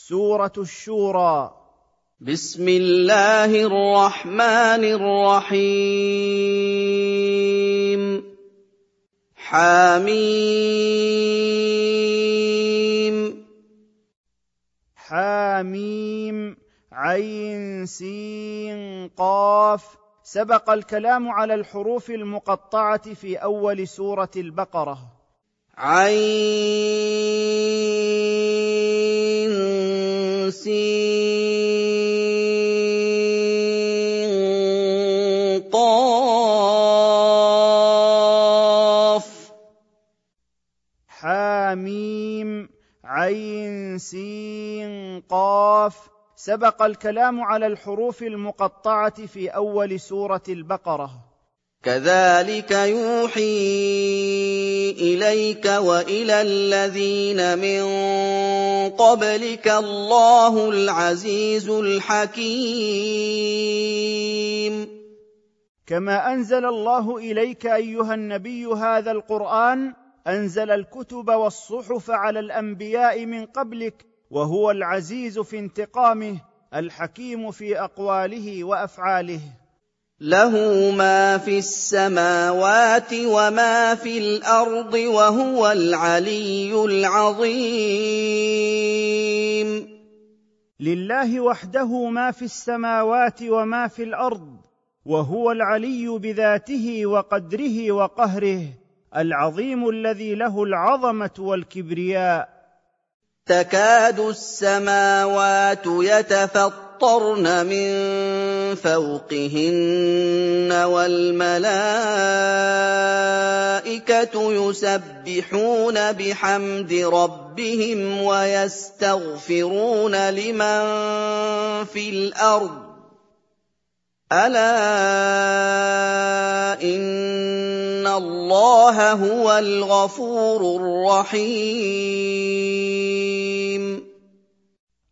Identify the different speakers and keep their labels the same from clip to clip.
Speaker 1: سوره الشورى بسم الله الرحمن الرحيم حميم حميم عين سين قاف سبق الكلام على الحروف المقطعه في اول سوره البقره عين سين حاميم عين سين قاف سبق الكلام على الحروف المقطعه في اول سوره البقره كَذَٰلِكَ يُوحِي إِلَيْكَ وَإِلَى الَّذِينَ مِن قَبْلِكَ اللَّهُ الْعَزِيزُ الْحَكِيمُ كما انزل الله اليك ايها النبي هذا القران انزل الكتب والصحف على الانبياء من قبلك وهو العزيز في انتقامه الحكيم في اقواله وافعاله له ما في السماوات وما في الارض وهو العلي العظيم لله وحده ما في السماوات وما في الارض وهو العلي بذاته وقدره وقهره العظيم الذي له العظمه والكبرياء تكاد السماوات يتفطر وَأَمْطَرْنَ مِن فَوْقِهِنَّ وَالْمَلَائِكَةُ يُسَبِّحُونَ بِحَمْدِ رَبِّهِمْ وَيَسْتَغْفِرُونَ لِمَن فِي الْأَرْضِ ۗ أَلَا إِنَّ اللَّهَ هُوَ الْغَفُورُ الرَّحِيمُ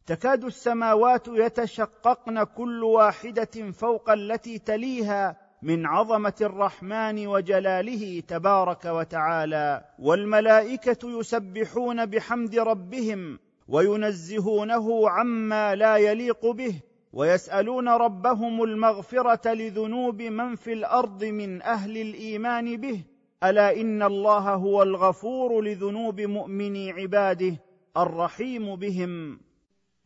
Speaker 1: تكاد السماوات يتشققن كل واحده فوق التي تليها من عظمه الرحمن وجلاله تبارك وتعالى والملائكه يسبحون بحمد ربهم وينزهونه عما لا يليق به ويسالون ربهم المغفره لذنوب من في الارض من اهل الايمان به الا ان الله هو الغفور لذنوب مؤمني عباده الرحيم بهم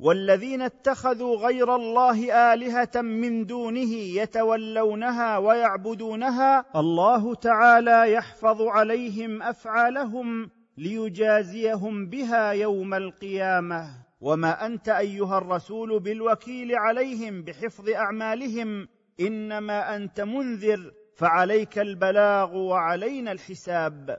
Speaker 1: والذين اتخذوا غير الله الهه من دونه يتولونها ويعبدونها الله تعالى يحفظ عليهم افعالهم ليجازيهم بها يوم القيامه وما انت ايها الرسول بالوكيل عليهم بحفظ اعمالهم انما انت منذر فعليك البلاغ وعلينا الحساب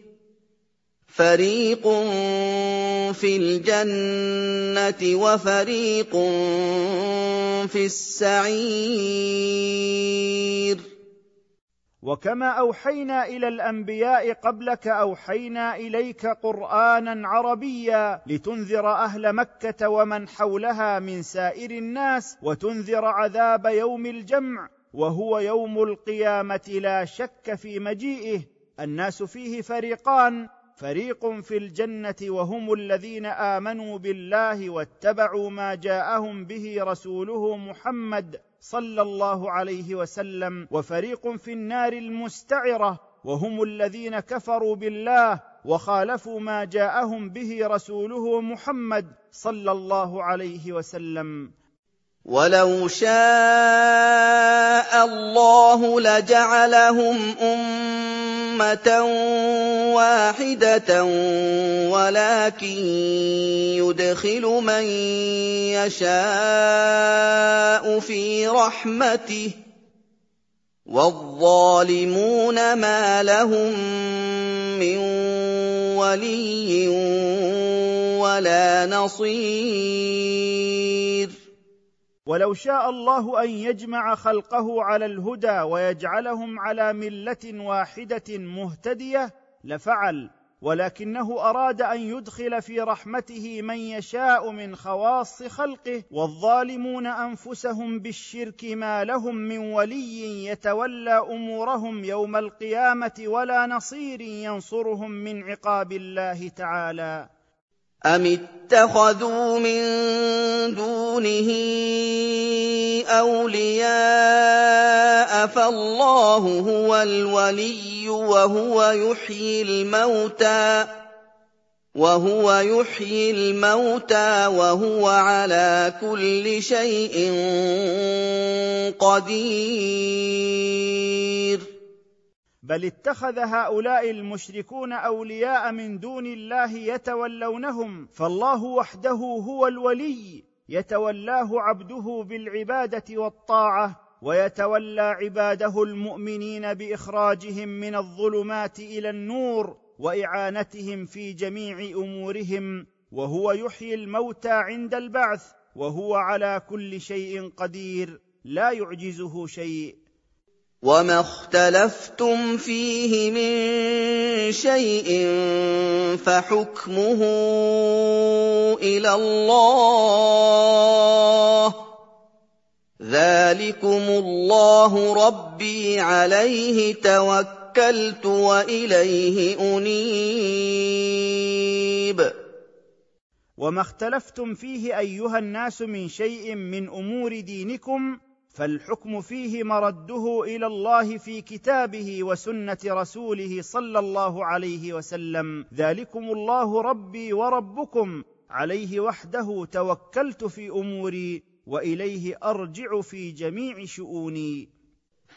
Speaker 1: فَرِيقٌ فِي الْجَنَّةِ وَفَرِيقٌ فِي السَّعِيرِ وكما اوحينا الى الانبياء قبلك اوحينا اليك قرانا عربيا لتنذر اهل مكه ومن حولها من سائر الناس وتنذر عذاب يوم الجمع وهو يوم القيامه لا شك في مجيئه الناس فيه فريقان فريق في الجنه وهم الذين امنوا بالله واتبعوا ما جاءهم به رسوله محمد صلى الله عليه وسلم وفريق في النار المستعره وهم الذين كفروا بالله وخالفوا ما جاءهم به رسوله محمد صلى الله عليه وسلم وَلَوْ شَاءَ اللَّهُ لَجَعَلَهُمْ أُمَّةً وَاحِدَةً وَلَٰكِن يُدْخِلُ مَن يَشَاءُ فِي رَحْمَتِهِ ۚ وَالظَّالِمُونَ مَا لَهُم مِّن وَلِيٍّ وَلَا نَصِيرٍ ولو شاء الله ان يجمع خلقه على الهدى ويجعلهم على مله واحده مهتديه لفعل ولكنه اراد ان يدخل في رحمته من يشاء من خواص خلقه والظالمون انفسهم بالشرك ما لهم من ولي يتولى امورهم يوم القيامه ولا نصير ينصرهم من عقاب الله تعالى أَمِ اتَّخَذُوا مِن دُونِهِ أَوْلِيَاءَ ۖ فَاللَّهُ هُوَ الْوَلِيُّ وَهُوَ يُحْيِي الْمَوْتَىٰ وَهُوَ عَلَىٰ كُلِّ شَيْءٍ قَدِيرٌ بل اتخذ هؤلاء المشركون اولياء من دون الله يتولونهم فالله وحده هو الولي يتولاه عبده بالعباده والطاعه ويتولى عباده المؤمنين باخراجهم من الظلمات الى النور واعانتهم في جميع امورهم وهو يحيي الموتى عند البعث وهو على كل شيء قدير لا يعجزه شيء وما اختلفتم فيه من شيء فحكمه الى الله ذلكم الله ربي عليه توكلت واليه انيب وما اختلفتم فيه ايها الناس من شيء من امور دينكم فالحكم فيه مرده الى الله في كتابه وسنه رسوله صلى الله عليه وسلم ذلكم الله ربي وربكم عليه وحده توكلت في اموري واليه ارجع في جميع شؤوني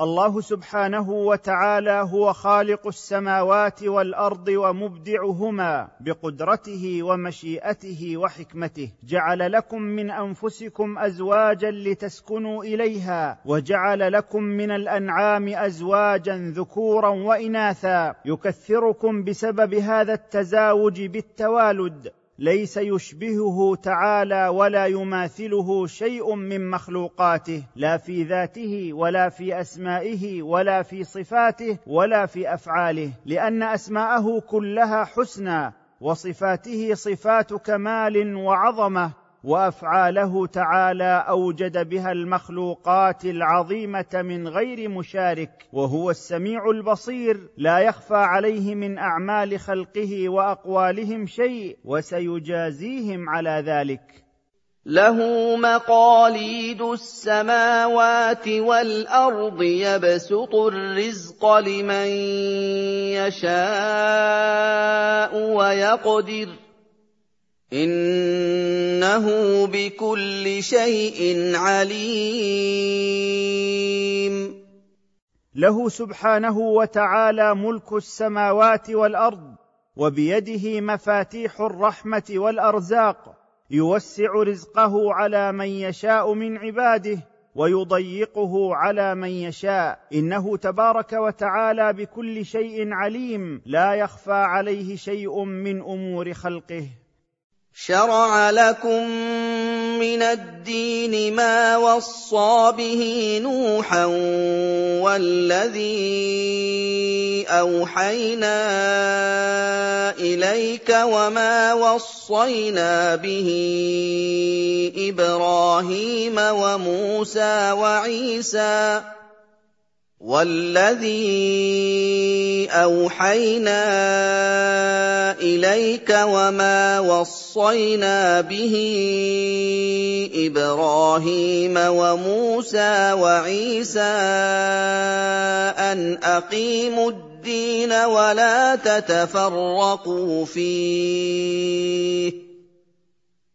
Speaker 1: الله سبحانه وتعالى هو خالق السماوات والارض ومبدعهما بقدرته ومشيئته وحكمته جعل لكم من انفسكم ازواجا لتسكنوا اليها وجعل لكم من الانعام ازواجا ذكورا واناثا يكثركم بسبب هذا التزاوج بالتوالد ليس يشبهه تعالى ولا يماثله شيء من مخلوقاته لا في ذاته ولا في اسمائه ولا في صفاته ولا في افعاله لان اسماءه كلها حسنى وصفاته صفات كمال وعظمه وافعاله تعالى اوجد بها المخلوقات العظيمه من غير مشارك وهو السميع البصير لا يخفى عليه من اعمال خلقه واقوالهم شيء وسيجازيهم على ذلك له مقاليد السماوات والارض يبسط الرزق لمن يشاء ويقدر إِنَّهُ بِكُلِّ شَيْءٍ عَلِيمٌ له سبحانه وتعالى ملك السماوات والارض وبيده مفاتيح الرحمه والارزاق يوسع رزقه على من يشاء من عباده ويضيقه على من يشاء انه تبارك وتعالى بكل شيء عليم لا يخفى عليه شيء من امور خلقه شرع لكم من الدين ما وصى به نوحا والذي اوحينا اليك وما وصينا به ابراهيم وموسى وعيسى وَالَّذِي أَوْحَيْنَا إِلَيْكَ وَمَا وَصَّيْنَا بِهِ إِبْرَاهِيمَ وَمُوسَىٰ وَعِيسَىٰ أَنْ أَقِيمُوا الدِّينَ وَلَا تَتَفَرَّقُوا فِيهِ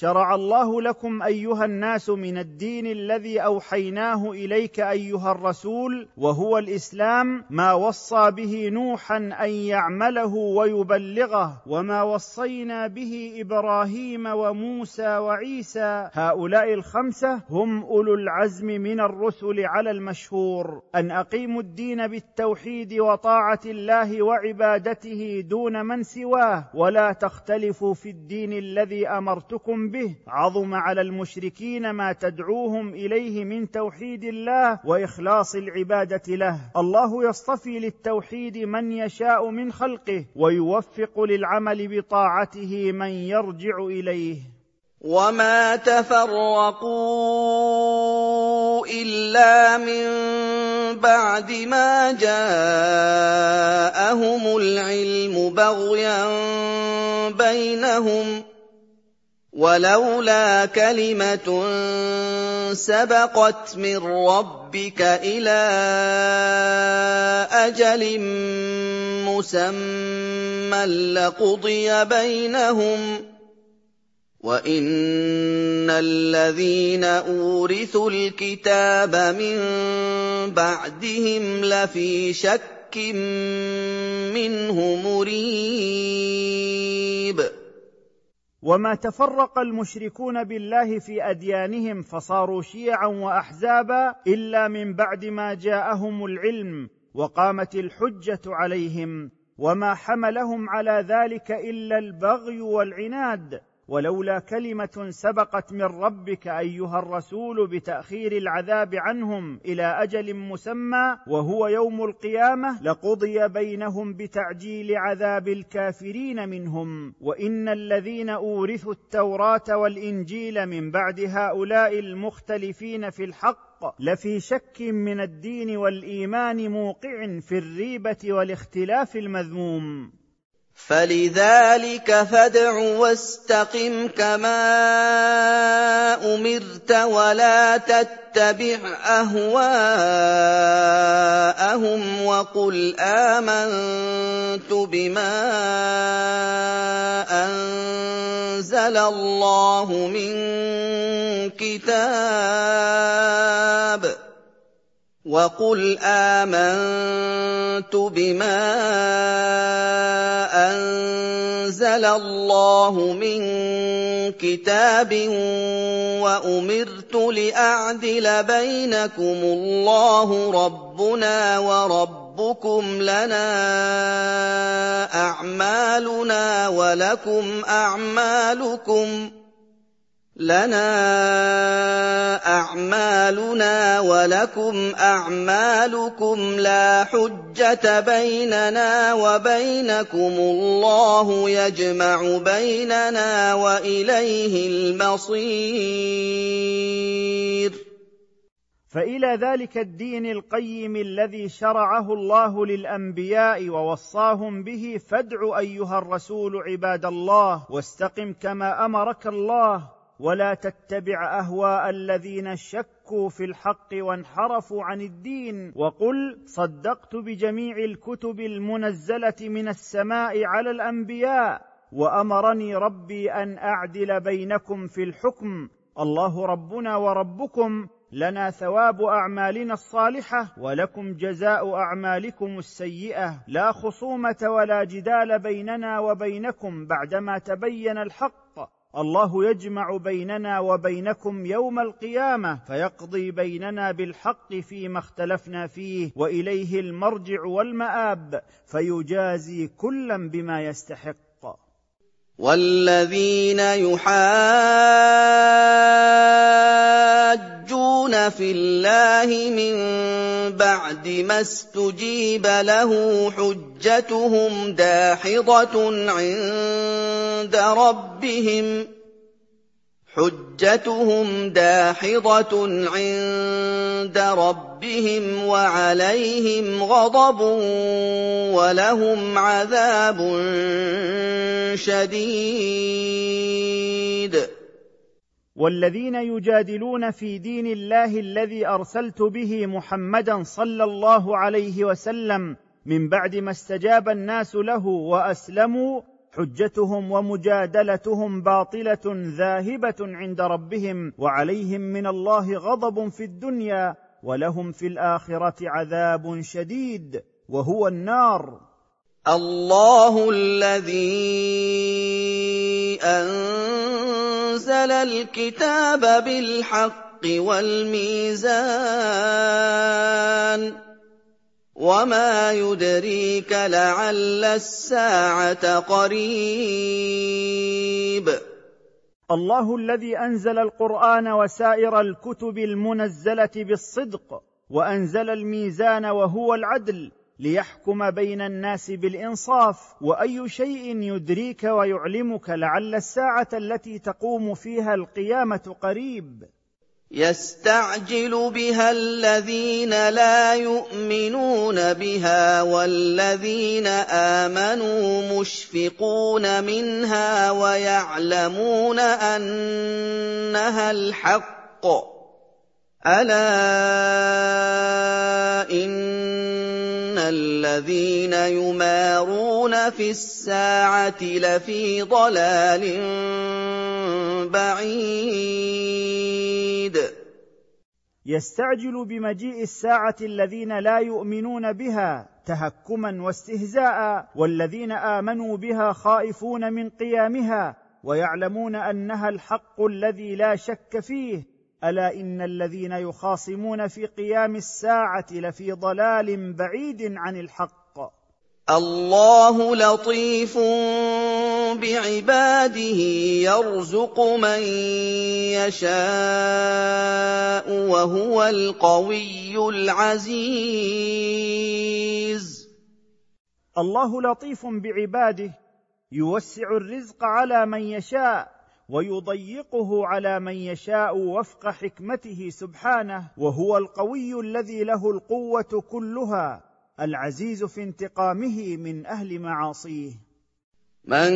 Speaker 1: شرع الله لكم ايها الناس من الدين الذي اوحيناه اليك ايها الرسول وهو الاسلام ما وصى به نوحا ان يعمله ويبلغه وما وصينا به ابراهيم وموسى وعيسى هؤلاء الخمسه هم اولو العزم من الرسل على المشهور ان اقيموا الدين بالتوحيد وطاعه الله وعبادته دون من سواه ولا تختلفوا في الدين الذي امرتكم به عظم على المشركين ما تدعوهم اليه من توحيد الله واخلاص العباده له الله يصطفي للتوحيد من يشاء من خلقه ويوفق للعمل بطاعته من يرجع اليه وما تفرقوا الا من بعد ما جاءهم العلم بغيا بينهم ولولا كلمه سبقت من ربك الى اجل مسمى لقضي بينهم وان الذين اورثوا الكتاب من بعدهم لفي شك منه مريب وما تفرق المشركون بالله في اديانهم فصاروا شيعا واحزابا الا من بعد ما جاءهم العلم وقامت الحجه عليهم وما حملهم على ذلك الا البغي والعناد ولولا كلمه سبقت من ربك ايها الرسول بتاخير العذاب عنهم الى اجل مسمى وهو يوم القيامه لقضي بينهم بتعجيل عذاب الكافرين منهم وان الذين اورثوا التوراه والانجيل من بعد هؤلاء المختلفين في الحق لفي شك من الدين والايمان موقع في الريبه والاختلاف المذموم فلذلك فادع واستقم كما امرت ولا تتبع اهواءهم وقل امنت بما انزل الله من كتاب وَقُلْ آمَنتُ بِمَا أَنزَلَ اللَّهُ مِن كِتَابٍ وَأُمِرْتُ لِأَعْدِلَ بَيْنَكُمُ ۖ اللَّهُ رَبُّنَا وَرَبُّكُمْ ۖ لَنَا أَعْمَالُنَا وَلَكُمْ أَعْمَالُكُمْ لَنَا أَعْمَالُنَا وَلَكُمْ أَعْمَالُكُمْ لَا حُجَّةَ بَيْنَنَا وَبَيْنَكُمُ ۖ اللَّهُ يَجْمَعُ بَيْنَنَا وَإِلَيْهِ الْمَصِيرُ فإلى ذلك الدين القيم الذي شرعه الله للأنبياء ووصاهم به فادع أيها الرسول عباد الله واستقم كما أمرك الله ولا تتبع اهواء الذين شكوا في الحق وانحرفوا عن الدين وقل صدقت بجميع الكتب المنزله من السماء على الانبياء وامرني ربي ان اعدل بينكم في الحكم الله ربنا وربكم لنا ثواب اعمالنا الصالحه ولكم جزاء اعمالكم السيئه لا خصومه ولا جدال بيننا وبينكم بعدما تبين الحق الله يجمع بيننا وبينكم يوم القيامه فيقضي بيننا بالحق فيما اختلفنا فيه واليه المرجع والماب فيجازي كلا بما يستحق والذين يحاجون في الله من بعد ما استجيب له حجتهم داحضه عند عِندَ رَبِّهِمْ ۖ حجتهم داحضة عند ربهم وعليهم غضب ولهم عذاب شديد والذين يجادلون في دين الله الذي ارسلت به محمدا صلى الله عليه وسلم من بعد ما استجاب الناس له واسلموا حجتهم ومجادلتهم باطله ذاهبه عند ربهم وعليهم من الله غضب في الدنيا ولهم في الاخره عذاب شديد وهو النار الله الذي انزل الكتاب بالحق والميزان وما يدريك لعل الساعه قريب الله الذي انزل القران وسائر الكتب المنزله بالصدق وانزل الميزان وهو العدل ليحكم بين الناس بالانصاف واي شيء يدريك ويعلمك لعل الساعه التي تقوم فيها القيامه قريب يستعجل بها الذين لا يؤمنون بها والذين امنوا مشفقون منها ويعلمون انها الحق الا ان الذين يمارون في الساعه لفي ضلال بعيد يستعجل بمجيء الساعه الذين لا يؤمنون بها تهكما واستهزاء والذين امنوا بها خائفون من قيامها ويعلمون انها الحق الذي لا شك فيه الا ان الذين يخاصمون في قيام الساعه لفي ضلال بعيد عن الحق الله لطيف بعباده يرزق من يشاء وهو القوي العزيز الله لطيف بعباده يوسع الرزق على من يشاء ويضيقه على من يشاء وفق حكمته سبحانه وهو القوي الذي له القوه كلها العزيز في انتقامه من اهل معاصيه من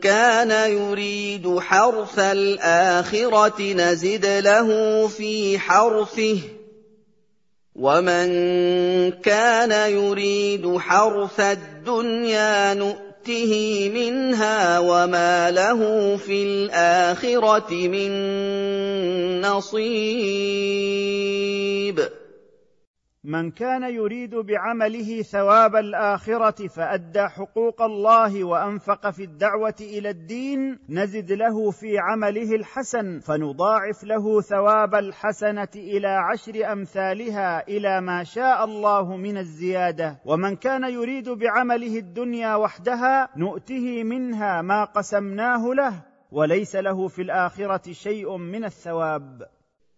Speaker 1: كان يريد حرث الاخره نزد له في حرثه ومن كان يريد حرث الدنيا نؤمن يؤته منها وما له في الآخرة من نصيب من كان يريد بعمله ثواب الاخره فادى حقوق الله وانفق في الدعوه الى الدين نزد له في عمله الحسن فنضاعف له ثواب الحسنه الى عشر امثالها الى ما شاء الله من الزياده ومن كان يريد بعمله الدنيا وحدها نؤته منها ما قسمناه له وليس له في الاخره شيء من الثواب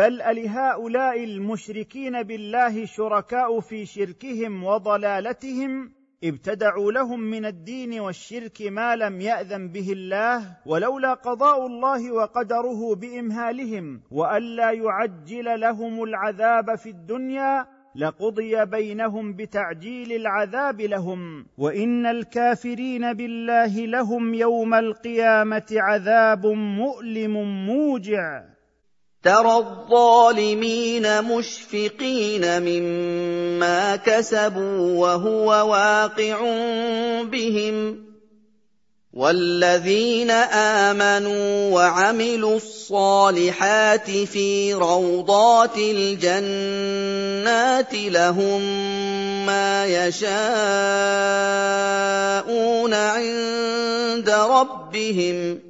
Speaker 1: بل الهؤلاء المشركين بالله شركاء في شركهم وضلالتهم ابتدعوا لهم من الدين والشرك ما لم ياذن به الله ولولا قضاء الله وقدره بامهالهم والا يعجل لهم العذاب في الدنيا لقضي بينهم بتعجيل العذاب لهم وان الكافرين بالله لهم يوم القيامه عذاب مؤلم موجع تَرَى الظَّالِمِينَ مُشْفِقِينَ مِمَّا كَسَبُوا وَهُوَ وَاقِعٌ بِهِمْ ۗ وَالَّذِينَ آمَنُوا وَعَمِلُوا الصَّالِحَاتِ فِي رَوْضَاتِ الْجَنَّاتِ لَهُم مَّا يَشَاءُونَ عِندَ رَبِّهِمْ ۚ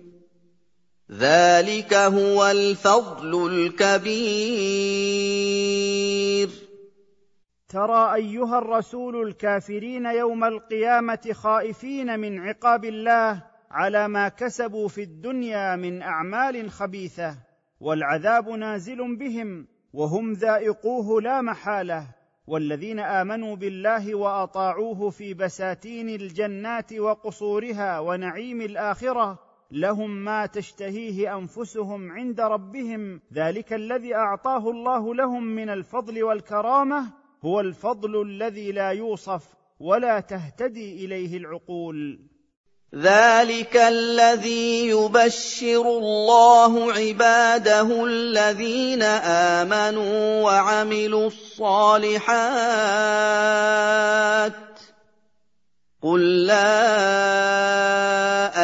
Speaker 1: ذلك هو الفضل الكبير ترى ايها الرسول الكافرين يوم القيامه خائفين من عقاب الله على ما كسبوا في الدنيا من اعمال خبيثه والعذاب نازل بهم وهم ذائقوه لا محاله والذين امنوا بالله واطاعوه في بساتين الجنات وقصورها ونعيم الاخره لهم ما تشتهيه انفسهم عند ربهم ذلك الذي اعطاه الله لهم من الفضل والكرامه هو الفضل الذي لا يوصف ولا تهتدي اليه العقول ذلك الذي يبشر الله عباده الذين امنوا وعملوا الصالحات قُل لَّا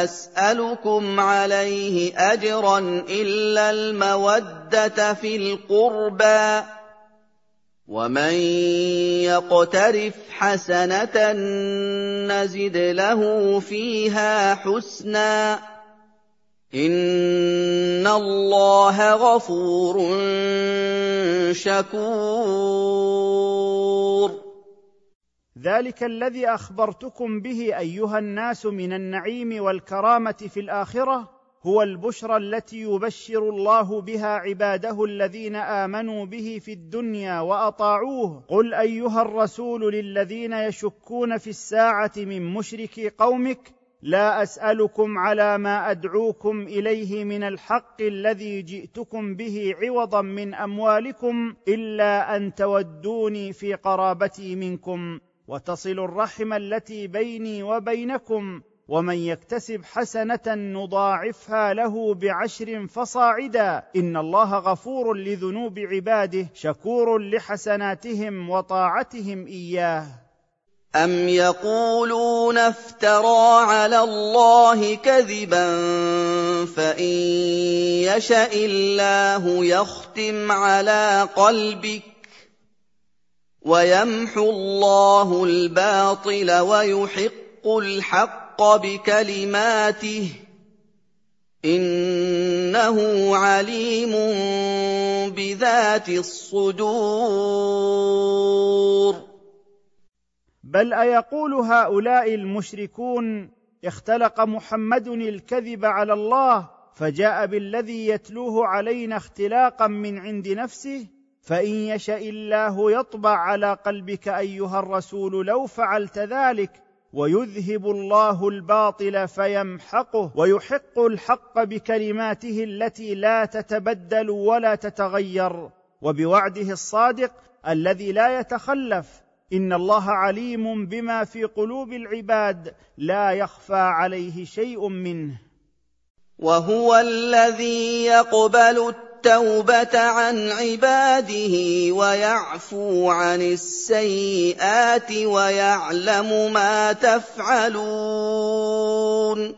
Speaker 1: أَسْأَلُكُمْ عَلَيْهِ أَجْرًا إِلَّا الْمَوَدَّةَ فِي الْقُرْبَىٰ ۗ وَمَن يَقْتَرِفْ حَسَنَةً نَّزِدْ لَهُ فِيهَا حُسْنًا ۚ إِنَّ اللَّهَ غَفُورٌ شَكُورٌ ذلك الذي اخبرتكم به ايها الناس من النعيم والكرامه في الاخره هو البشرى التي يبشر الله بها عباده الذين امنوا به في الدنيا واطاعوه قل ايها الرسول للذين يشكون في الساعه من مشركي قومك لا اسالكم على ما ادعوكم اليه من الحق الذي جئتكم به عوضا من اموالكم الا ان تودوني في قرابتي منكم وتصل الرحم التي بيني وبينكم ومن يكتسب حسنه نضاعفها له بعشر فصاعدا ان الله غفور لذنوب عباده شكور لحسناتهم وطاعتهم اياه ام يقولون افترى على الله كذبا فان يشا الله يختم على قلبك ويمحو الله الباطل ويحق الحق بكلماته انه عليم بذات الصدور بل ايقول هؤلاء المشركون اختلق محمد الكذب على الله فجاء بالذي يتلوه علينا اختلاقا من عند نفسه فان يشا الله يطبع على قلبك ايها الرسول لو فعلت ذلك ويذهب الله الباطل فيمحقه ويحق الحق بكلماته التي لا تتبدل ولا تتغير وبوعده الصادق الذي لا يتخلف ان الله عليم بما في قلوب العباد لا يخفى عليه شيء منه وهو الذي يقبل التوبة عن عباده ويعفو عن السيئات ويعلم ما تفعلون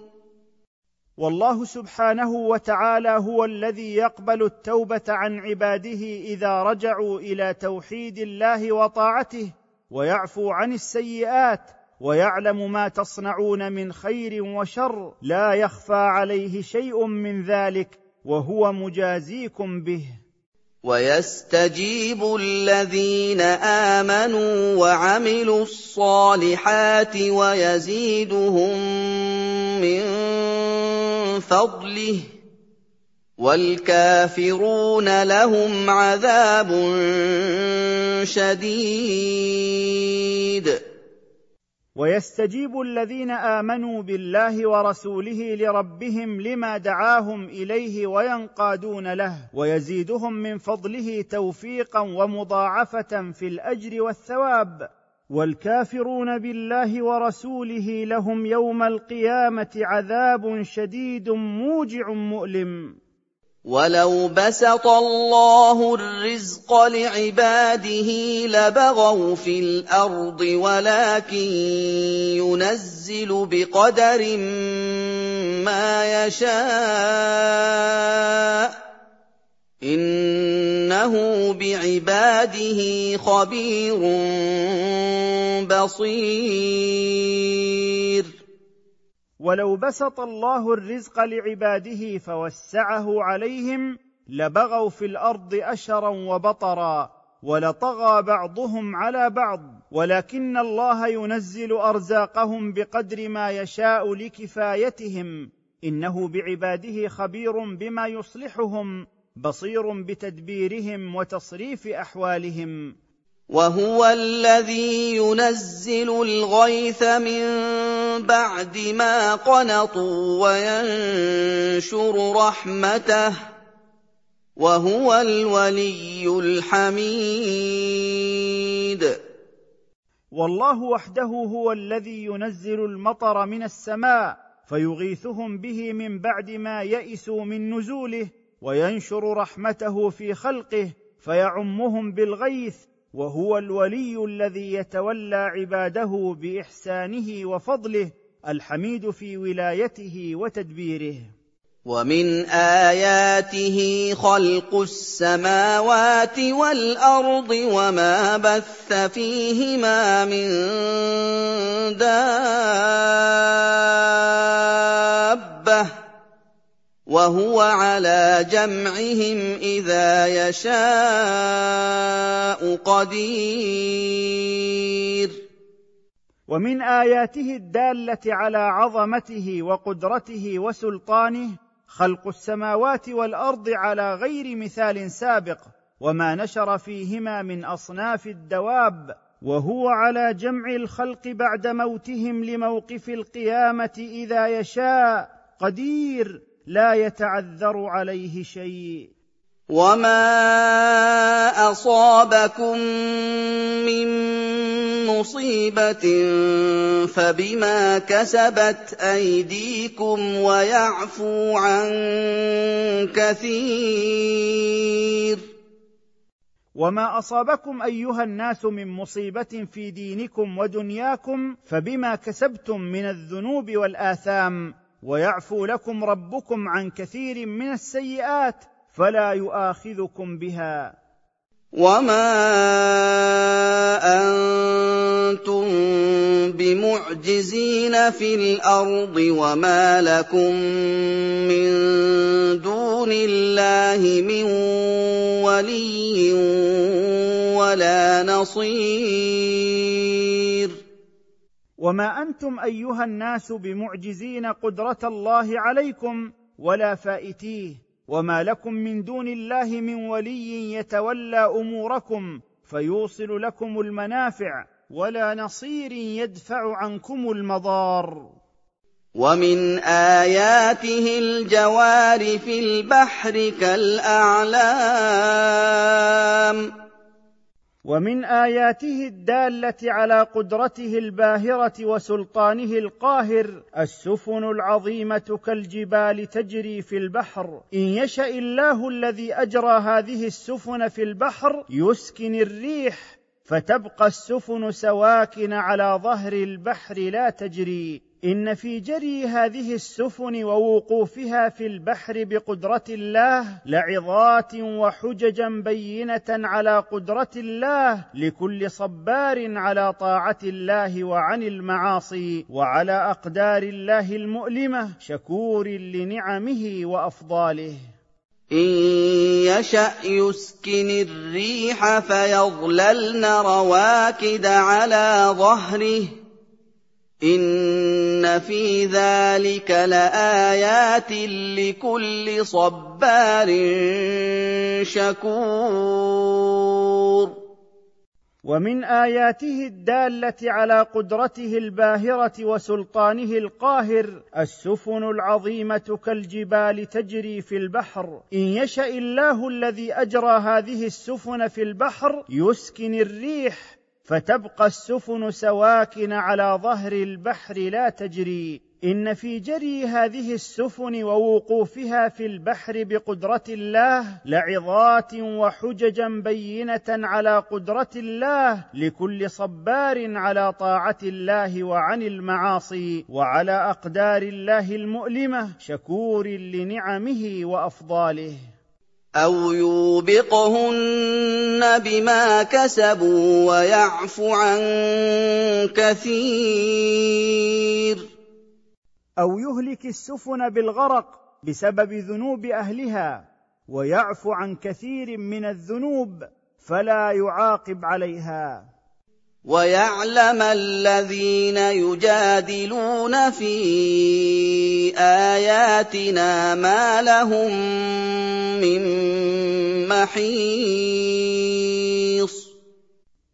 Speaker 1: والله سبحانه وتعالى هو الذي يقبل التوبة عن عباده إذا رجعوا إلى توحيد الله وطاعته ويعفو عن السيئات ويعلم ما تصنعون من خير وشر لا يخفى عليه شيء من ذلك وهو مجازيكم به ويستجيب الذين امنوا وعملوا الصالحات ويزيدهم من فضله والكافرون لهم عذاب شديد ويستجيب الذين امنوا بالله ورسوله لربهم لما دعاهم اليه وينقادون له ويزيدهم من فضله توفيقا ومضاعفه في الاجر والثواب والكافرون بالله ورسوله لهم يوم القيامه عذاب شديد موجع مؤلم وَلَوْ بَسَطَ اللَّهُ الرِّزْقَ لِعِبَادِهِ لَبَغَوْا فِي الْأَرْضِ وَلَٰكِن يُنَزِّلُ بِقَدَرٍ مَّا يَشَاءُ ۚ إِنَّهُ بِعِبَادِهِ خَبِيرٌ بَصِيرٌ ولو بسط الله الرزق لعباده فوسعه عليهم لبغوا في الارض اشرا وبطرا ولطغى بعضهم على بعض ولكن الله ينزل ارزاقهم بقدر ما يشاء لكفايتهم انه بعباده خبير بما يصلحهم بصير بتدبيرهم وتصريف احوالهم وهو الذي ينزل الغيث من بعد ما قنطوا وينشر رحمته وهو الولي الحميد والله وحده هو الذي ينزل المطر من السماء فيغيثهم به من بعد ما يئسوا من نزوله وينشر رحمته في خلقه فيعمهم بالغيث وهو الولي الذي يتولى عباده باحسانه وفضله الحميد في ولايته وتدبيره ومن اياته خلق السماوات والارض وما بث فيهما من دابه وهو على جمعهم اذا يشاء قدير ومن اياته الداله على عظمته وقدرته وسلطانه خلق السماوات والارض على غير مثال سابق وما نشر فيهما من اصناف الدواب وهو على جمع الخلق بعد موتهم لموقف القيامه اذا يشاء قدير لا يتعذر عليه شيء وما اصابكم من مصيبه فبما كسبت ايديكم ويعفو عن كثير وما اصابكم ايها الناس من مصيبه في دينكم ودنياكم فبما كسبتم من الذنوب والاثام ويعفو لكم ربكم عن كثير من السيئات فلا يؤاخذكم بها وما انتم بمعجزين في الارض وما لكم من دون الله من ولي ولا نصير وما انتم ايها الناس بمعجزين قدره الله عليكم ولا فائتيه وما لكم من دون الله من ولي يتولى اموركم فيوصل لكم المنافع ولا نصير يدفع عنكم المضار ومن اياته الجوار في البحر كالاعلام ومن اياته الداله على قدرته الباهره وسلطانه القاهر السفن العظيمه كالجبال تجري في البحر ان يشا الله الذي اجرى هذه السفن في البحر يسكن الريح فتبقى السفن سواكن على ظهر البحر لا تجري ان في جري هذه السفن ووقوفها في البحر بقدره الله لعظات وحججا بينه على قدره الله لكل صبار على طاعه الله وعن المعاصي وعلى اقدار الله المؤلمه شكور لنعمه وافضاله إن يشأ يسكن الريح فيظللن رواكد على ظهره إن في ذلك لآيات لكل صبار شكور ومن اياته الداله على قدرته الباهره وسلطانه القاهر السفن العظيمه كالجبال تجري في البحر ان يشا الله الذي اجرى هذه السفن في البحر يسكن الريح فتبقى السفن سواكن على ظهر البحر لا تجري ان في جري هذه السفن ووقوفها في البحر بقدره الله لعظات وحججا بينه على قدره الله لكل صبار على طاعه الله وعن المعاصي وعلى اقدار الله المؤلمه شكور لنعمه وافضاله او يوبقهن بما كسبوا ويعفو عن كثير او يهلك السفن بالغرق بسبب ذنوب اهلها ويعفو عن كثير من الذنوب فلا يعاقب عليها ويعلم الذين يجادلون في اياتنا ما لهم من محيط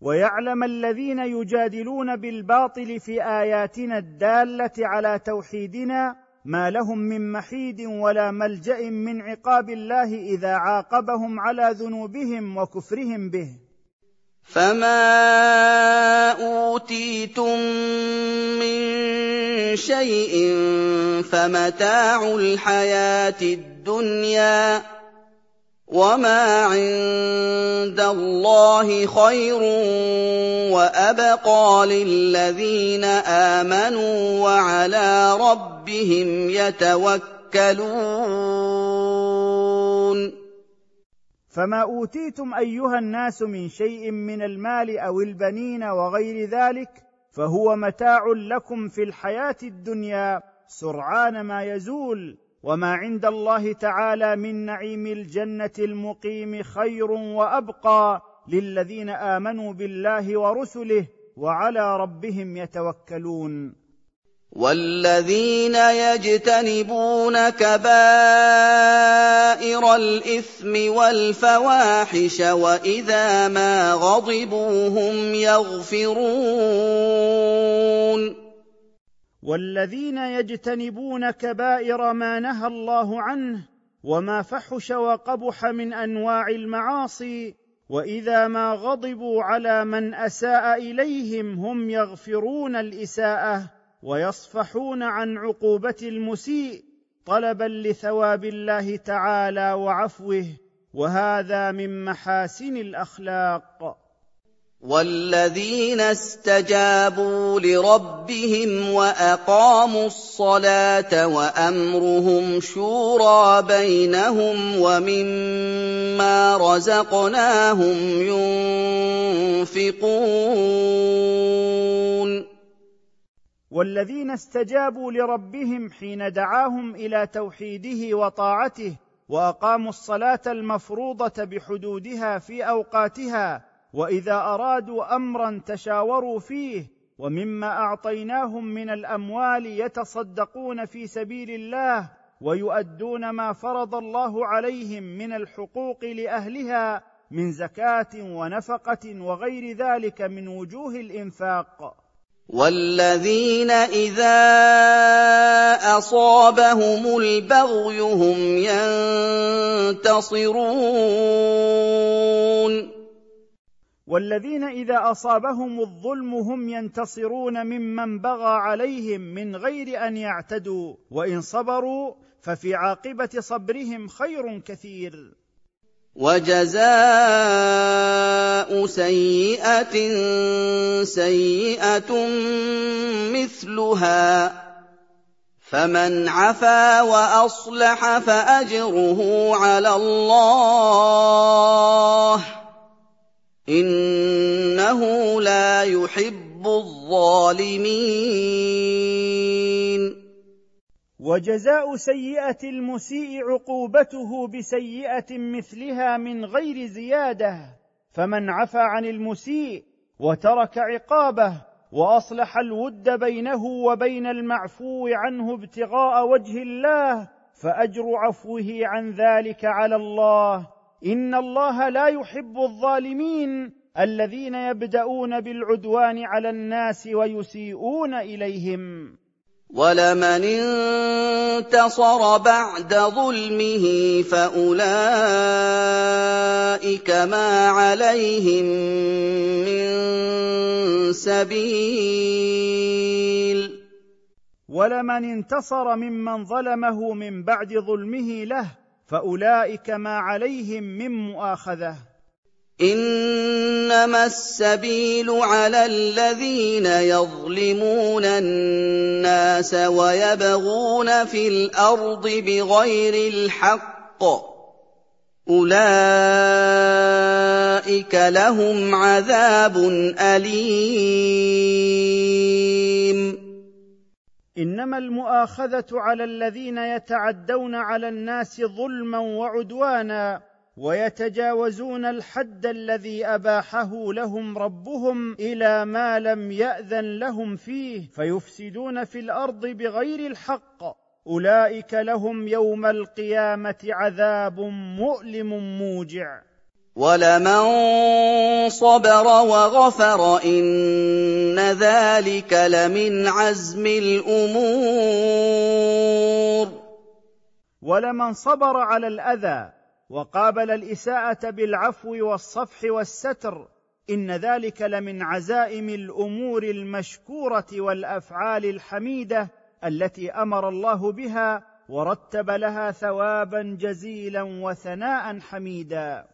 Speaker 1: ويعلم الذين يجادلون بالباطل في اياتنا الداله على توحيدنا ما لهم من محيد ولا ملجا من عقاب الله اذا عاقبهم على ذنوبهم وكفرهم به فما اوتيتم من شيء فمتاع الحياه الدنيا وما عند الله خير وابقى للذين امنوا وعلى ربهم يتوكلون فما اوتيتم ايها الناس من شيء من المال او البنين وغير ذلك فهو متاع لكم في الحياه الدنيا سرعان ما يزول وما عند الله تعالى من نعيم الجنه المقيم خير وابقى للذين امنوا بالله ورسله وعلى ربهم يتوكلون والذين يجتنبون كبائر الاثم والفواحش واذا ما غضبوا هم يغفرون والذين يجتنبون كبائر ما نهى الله عنه وما فحش وقبح من انواع المعاصي واذا ما غضبوا على من اساء اليهم هم يغفرون الاساءه ويصفحون عن عقوبه المسيء طلبا لثواب الله تعالى وعفوه وهذا من محاسن الاخلاق والذين استجابوا لربهم واقاموا الصلاه وامرهم شورى بينهم ومما رزقناهم ينفقون والذين استجابوا لربهم حين دعاهم الى توحيده وطاعته واقاموا الصلاه المفروضه بحدودها في اوقاتها واذا ارادوا امرا تشاوروا فيه ومما اعطيناهم من الاموال يتصدقون في سبيل الله ويؤدون ما فرض الله عليهم من الحقوق لاهلها من زكاه ونفقه وغير ذلك من وجوه الانفاق والذين اذا اصابهم البغي هم ينتصرون والذين اذا اصابهم الظلم هم ينتصرون ممن بغى عليهم من غير ان يعتدوا وان صبروا ففي عاقبه صبرهم خير كثير وجزاء سيئه سيئه مثلها فمن عفا واصلح فاجره على الله انه لا يحب الظالمين وجزاء سيئه المسيء عقوبته بسيئه مثلها من غير زياده فمن عفا عن المسيء وترك عقابه واصلح الود بينه وبين المعفو عنه ابتغاء وجه الله فاجر عفوه عن ذلك على الله ان الله لا يحب الظالمين الذين يبدأون بالعدوان على الناس ويسيئون اليهم ولمن انتصر بعد ظلمه فاولئك ما عليهم من سبيل ولمن انتصر ممن ظلمه من بعد ظلمه له فاولئك ما عليهم من مؤاخذه انما السبيل على الذين يظلمون الناس ويبغون في الارض بغير الحق اولئك لهم عذاب اليم انما المؤاخذه على الذين يتعدون على الناس ظلما وعدوانا ويتجاوزون الحد الذي اباحه لهم ربهم الى ما لم ياذن لهم فيه فيفسدون في الارض بغير الحق اولئك لهم يوم القيامه عذاب مؤلم موجع وَلَمَن صَبَرَ وَغَفَرَ إِنَّ ذَٰلِكَ لَمِنْ عَزْمِ الْأُمُورِ ولمن صبر على الأذى وقابل الإساءة بالعفو والصفح والستر إن ذلك لمن عزائم الأمور المشكورة والأفعال الحميدة التي أمر الله بها ورتب لها ثوابا جزيلا وثناء حميدا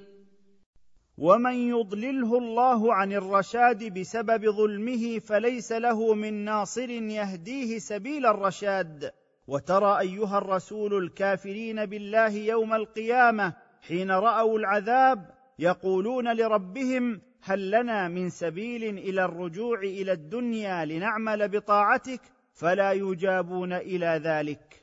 Speaker 1: ومن يضلله الله عن الرشاد بسبب ظلمه فليس له من ناصر يهديه سبيل الرشاد وترى ايها الرسول الكافرين بالله يوم القيامه حين راوا العذاب يقولون لربهم هل لنا من سبيل الى الرجوع الى الدنيا لنعمل بطاعتك فلا يجابون الى ذلك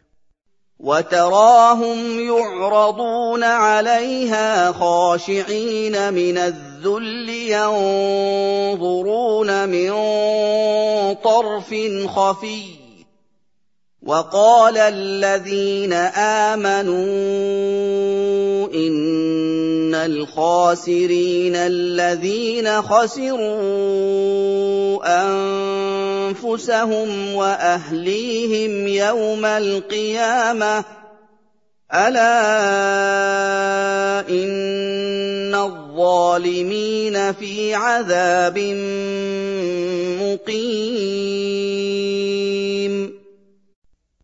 Speaker 1: وتراهم يعرضون عليها خاشعين من الذل ينظرون من طرف خفي وقال الذين امنوا ان الخاسرين الذين خسروا أن أَنفُسَهُمْ وَأَهْلِيهِمْ يَوْمَ الْقِيَامَةِ ۗ أَلَا إِنَّ الظَّالِمِينَ فِي عَذَابٍ مُّقِيمٍ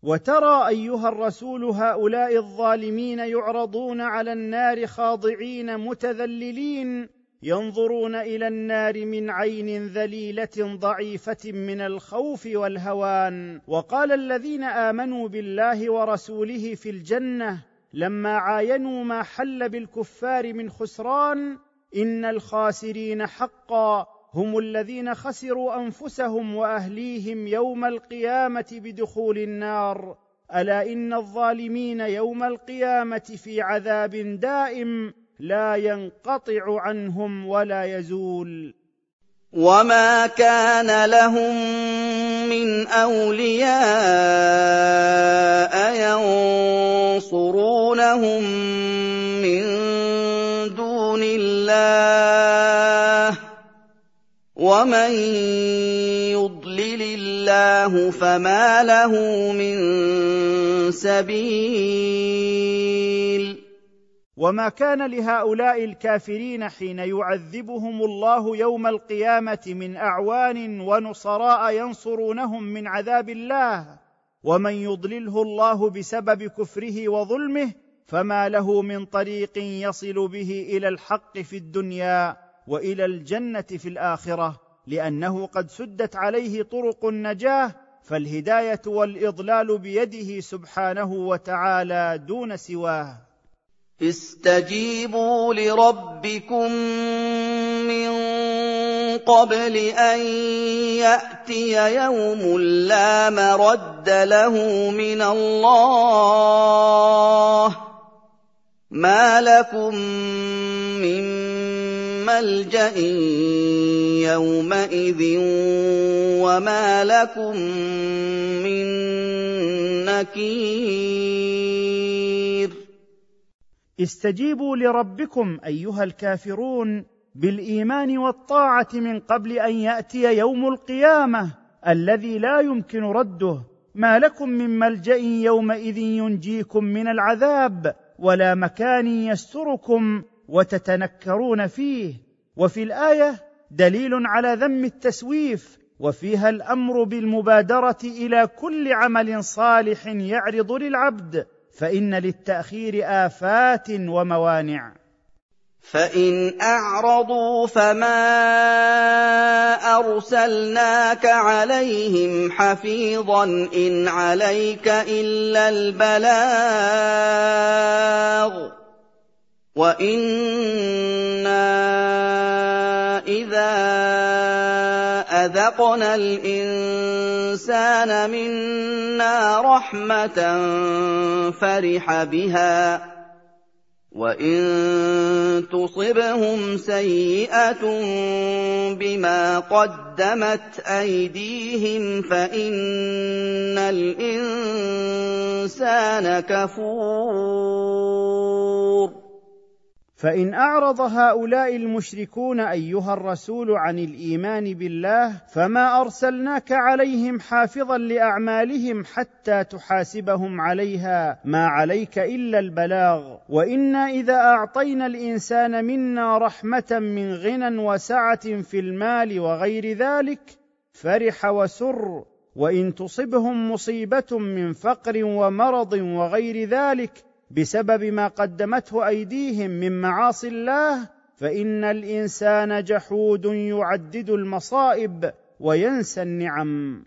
Speaker 1: وترى ايها الرسول هؤلاء الظالمين يعرضون على النار خاضعين متذللين ينظرون الى النار من عين ذليله ضعيفه من الخوف والهوان وقال الذين امنوا بالله ورسوله في الجنه لما عاينوا ما حل بالكفار من خسران ان الخاسرين حقا هم الذين خسروا انفسهم واهليهم يوم القيامه بدخول النار الا ان الظالمين يوم القيامه في عذاب دائم لا ينقطع عنهم ولا يزول وما كان لهم من اولياء ينصرونهم من دون الله ومن يضلل الله فما له من سبيل وما كان لهؤلاء الكافرين حين يعذبهم الله يوم القيامه من اعوان ونصراء ينصرونهم من عذاب الله ومن يضلله الله بسبب كفره وظلمه فما له من طريق يصل به الى الحق في الدنيا والى الجنه في الاخره لانه قد سدت عليه طرق النجاه فالهدايه والاضلال بيده سبحانه وتعالى دون سواه اسْتَجِيبُوا لِرَبِّكُم مِّن قَبْلِ أَن يَأْتِيَ يَوْمٌ لَّا مَرَدَّ لَهُ مِنَ اللَّهِ ۖ مَا لَكُم مِّن مَّلْجَإٍ يَوْمَئِذٍ وَمَا لَكُم مِّن نَّكِيرٍ استجيبوا لربكم ايها الكافرون بالايمان والطاعه من قبل ان ياتي يوم القيامه الذي لا يمكن رده ما لكم من ملجا يومئذ ينجيكم من العذاب ولا مكان يستركم وتتنكرون فيه وفي الايه دليل على ذم التسويف وفيها الامر بالمبادره الى كل عمل صالح يعرض للعبد فان للتاخير افات وموانع فان اعرضوا فما ارسلناك عليهم حفيظا ان عليك الا البلاغ وانا اذا اذقنا الْإِنسَانَ مِنَّا رَحْمَةً فَرِحَ بِهَا ۖ وَإِن تُصِبْهُمْ سَيِّئَةٌ بِمَا قَدَّمَتْ أَيْدِيهِمْ فَإِنَّ الْإِنسَانَ كَفُورٌ فان اعرض هؤلاء المشركون ايها الرسول عن الايمان بالله فما ارسلناك عليهم حافظا لاعمالهم حتى تحاسبهم عليها ما عليك الا البلاغ وانا اذا اعطينا الانسان منا رحمه من غنى وسعه في المال وغير ذلك فرح وسر وان تصبهم مصيبه من فقر ومرض وغير ذلك بسبب ما قدمته ايديهم من معاصي الله فان الانسان جحود يعدد المصائب وينسى النعم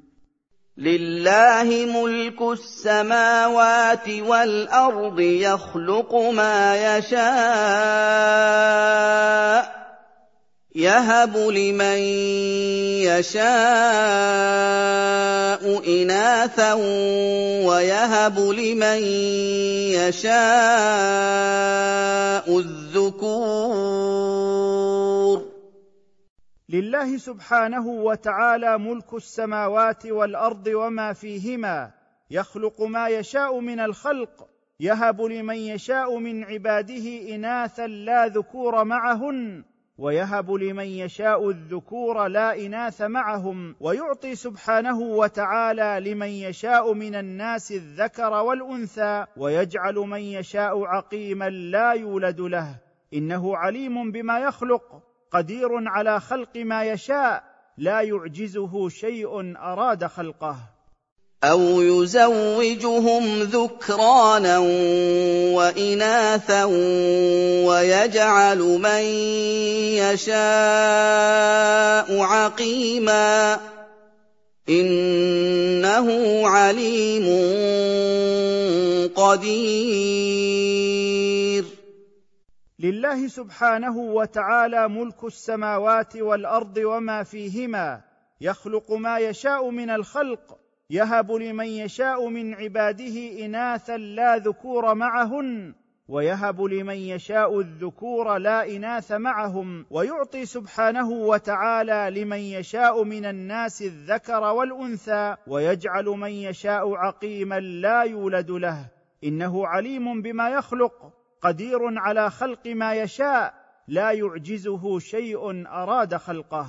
Speaker 1: لله ملك السماوات والارض يخلق ما يشاء يهب لمن يشاء اناثا ويهب لمن يشاء الذكور لله سبحانه وتعالى ملك السماوات والارض وما فيهما يخلق ما يشاء من الخلق يهب لمن يشاء من عباده اناثا لا ذكور معهن ويهب لمن يشاء الذكور لا اناث معهم ويعطي سبحانه وتعالى لمن يشاء من الناس الذكر والانثى ويجعل من يشاء عقيما لا يولد له انه عليم بما يخلق قدير على خلق ما يشاء لا يعجزه شيء اراد خلقه أَوْ يُزَوِّجُهُمْ ذُكْرَانًا وَإِنَاثًا وَيَجْعَلُ مَن يَشَاءُ عَقِيمًا ۚ إِنَّهُ عَلِيمٌ قَدِيرٌ لله سبحانه وتعالى ملك السماوات والارض وما فيهما يخلق ما يشاء من الخلق يهب لمن يشاء من عباده اناثا لا ذكور معهن ويهب لمن يشاء الذكور لا اناث معهم ويعطي سبحانه وتعالى لمن يشاء من الناس الذكر والانثى ويجعل من يشاء عقيما لا يولد له انه عليم بما يخلق قدير على خلق ما يشاء لا يعجزه شيء اراد خلقه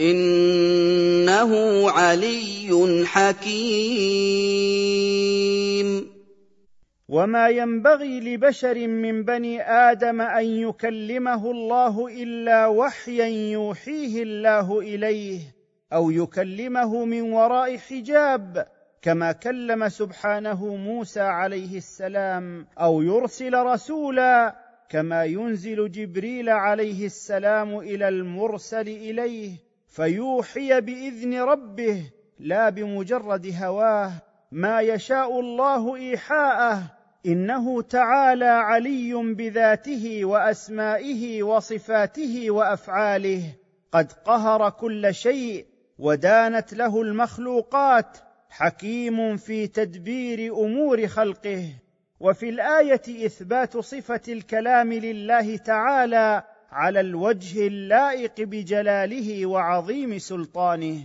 Speaker 1: إِنَّهُ عَلِيٌّ حَكِيمٌ وما ينبغي لبشر من بني ادم ان يكلمه الله الا وحيا يوحيه الله اليه او يكلمه من وراء حجاب كما كلم سبحانه موسى عليه السلام او يرسل رسولا كما ينزل جبريل عليه السلام الى المرسل اليه فيوحي باذن ربه لا بمجرد هواه ما يشاء الله ايحاءه انه تعالى علي بذاته واسمائه وصفاته وافعاله قد قهر كل شيء ودانت له المخلوقات حكيم في تدبير امور خلقه وفي الايه اثبات صفه الكلام لله تعالى على الوجه اللائق بجلاله وعظيم سلطانه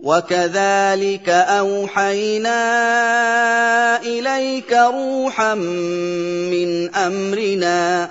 Speaker 1: وكذلك اوحينا اليك روحا من امرنا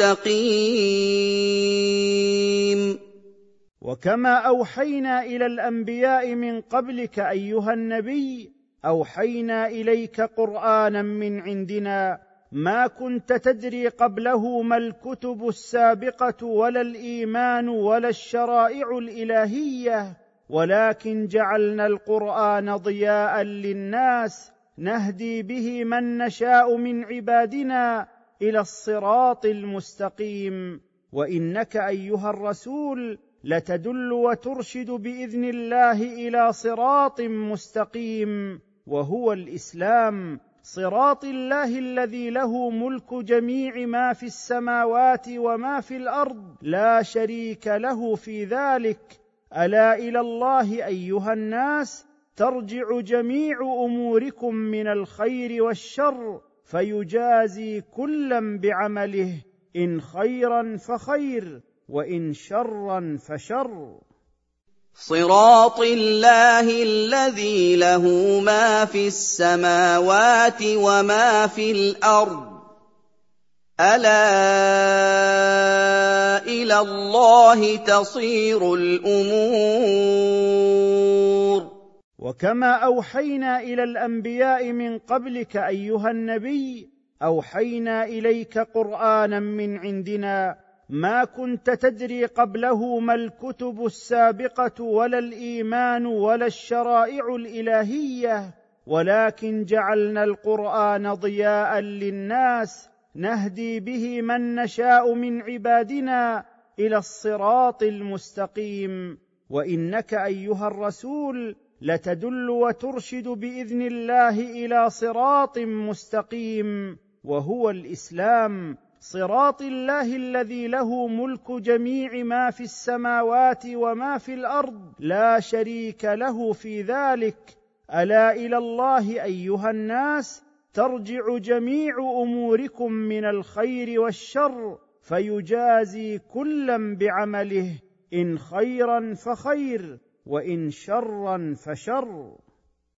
Speaker 1: مستقيم وكما اوحينا الى الانبياء من قبلك ايها النبي اوحينا اليك قرانا من عندنا ما كنت تدري قبله ما الكتب السابقه ولا الايمان ولا الشرائع الالهيه ولكن جعلنا القران ضياء للناس نهدي به من نشاء من عبادنا الى الصراط المستقيم وانك ايها الرسول لتدل وترشد باذن الله الى صراط مستقيم وهو الاسلام صراط الله الذي له ملك جميع ما في السماوات وما في الارض لا شريك له في ذلك الا الى الله ايها الناس ترجع جميع اموركم من الخير والشر فيجازي كلا بعمله ان خيرا فخير وان شرا فشر صراط الله الذي له ما في السماوات وما في الارض الا الى الله تصير الامور وكما اوحينا الى الانبياء من قبلك ايها النبي اوحينا اليك قرانا من عندنا ما كنت تدري قبله ما الكتب السابقه ولا الايمان ولا الشرائع الالهيه ولكن جعلنا القران ضياء للناس نهدي به من نشاء من عبادنا الى الصراط المستقيم وانك ايها الرسول لتدل وترشد باذن الله الى صراط مستقيم وهو الاسلام صراط الله الذي له ملك جميع ما في السماوات وما في الارض لا شريك له في ذلك الا الى الله ايها الناس ترجع جميع اموركم من الخير والشر فيجازي كلا بعمله ان خيرا فخير وان شرا فشر